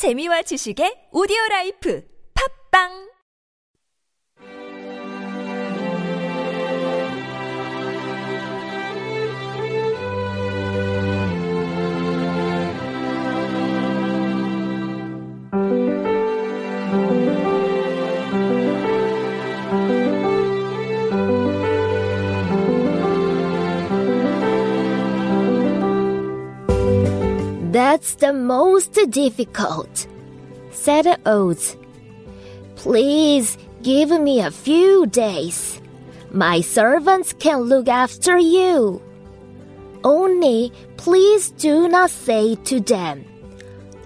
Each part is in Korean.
재미와 지식의 오디오 라이프. 팝빵 That's the most difficult, said Oates. Please give me a few days. My servants can look after you. Only please do not say to them,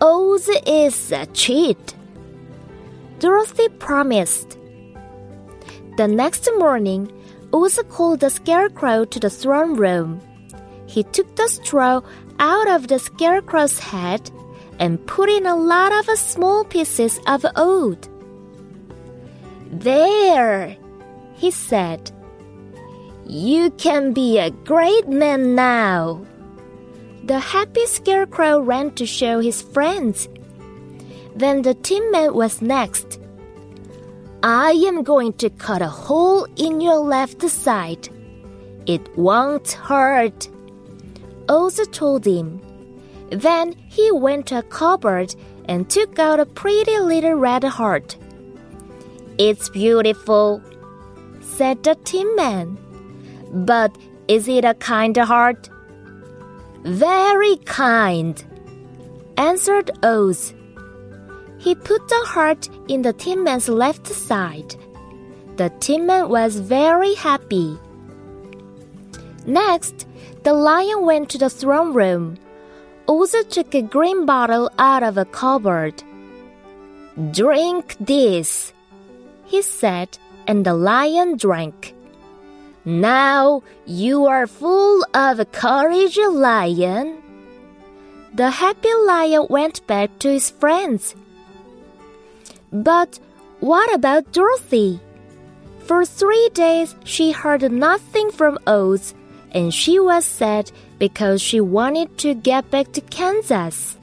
Oz is a cheat. Dorothy promised. The next morning, Oz called the scarecrow to the throne room. He took the straw out of the scarecrow's head and put in a lot of small pieces of wood. There, he said. You can be a great man now. The happy scarecrow ran to show his friends. Then the tin man was next. I am going to cut a hole in your left side. It won't hurt. Oz told him. Then he went to a cupboard and took out a pretty little red heart. It's beautiful, said the Tin Man. But is it a kind heart? Very kind, answered Oz. He put the heart in the Tin Man's left side. The Tin Man was very happy. Next, the lion went to the throne room. Oz took a green bottle out of a cupboard. Drink this, he said, and the lion drank. Now you are full of courage, lion. The happy lion went back to his friends. But what about Dorothy? For three days she heard nothing from Oz and she was sad because she wanted to get back to Kansas.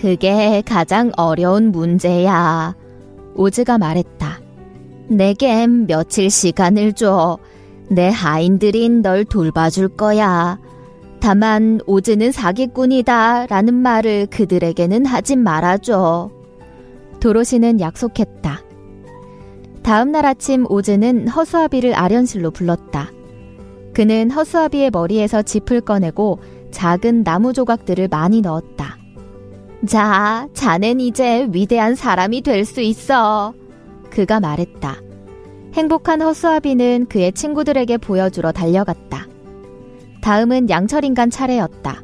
그게 가장 어려운 문제야. 오즈가 말했다. 내겐 며칠 시간을 줘. 내 하인들인 널 돌봐줄 거야. 다만 오즈는 사기꾼이다 라는 말을 그들에게는 하지 말아줘. 도로시는 약속했다. 다음 날 아침 오즈는 허수아비를 아련실로 불렀다. 그는 허수아비의 머리에서 짚을 꺼내고 작은 나무 조각들을 많이 넣었다. 자, 자넨 이제 위대한 사람이 될 수 있어. 그가 말했다. 행복한 허수아비는 그의 친구들에게 보여주러 달려갔다. 다음은 양철인간 차례였다.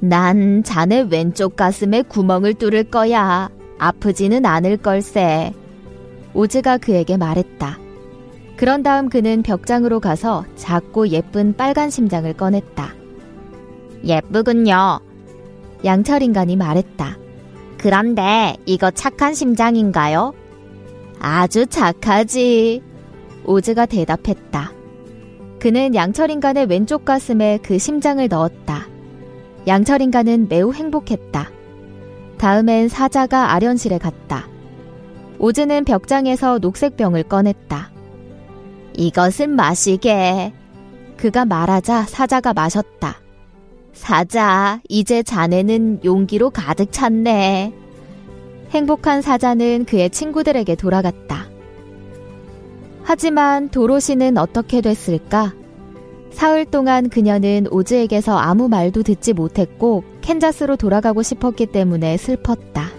난 자네 왼쪽 가슴에 구멍을 뚫을 거야. 아프지는 않을 걸세. 오즈가 그에게 말했다. 그런 다음 그는 벽장으로 가서 작고 예쁜 빨간 심장을 꺼냈다. 예쁘군요. 양철인간이 말했다. 그런데 이거 착한 심장인가요? 아주 착하지. 오즈가 대답했다. 그는 양철인간의 왼쪽 가슴에 그 심장을 넣었다. 양철인간은 매우 행복했다. 다음엔 사자가 아련실에 갔다. 오즈는 벽장에서 녹색병을 꺼냈다. 이것은 마시게. 그가 말하자 사자가 마셨다. 사자, 이제 자네는 용기로 가득 찼네. 행복한 사자는 그의 친구들에게 돌아갔다. 하지만 도로시는 어떻게 됐을까? 사흘 동안 그녀는 오즈에게서 아무 말도 듣지 못했고 캔자스로 돌아가고 싶었기 때문에 슬펐다.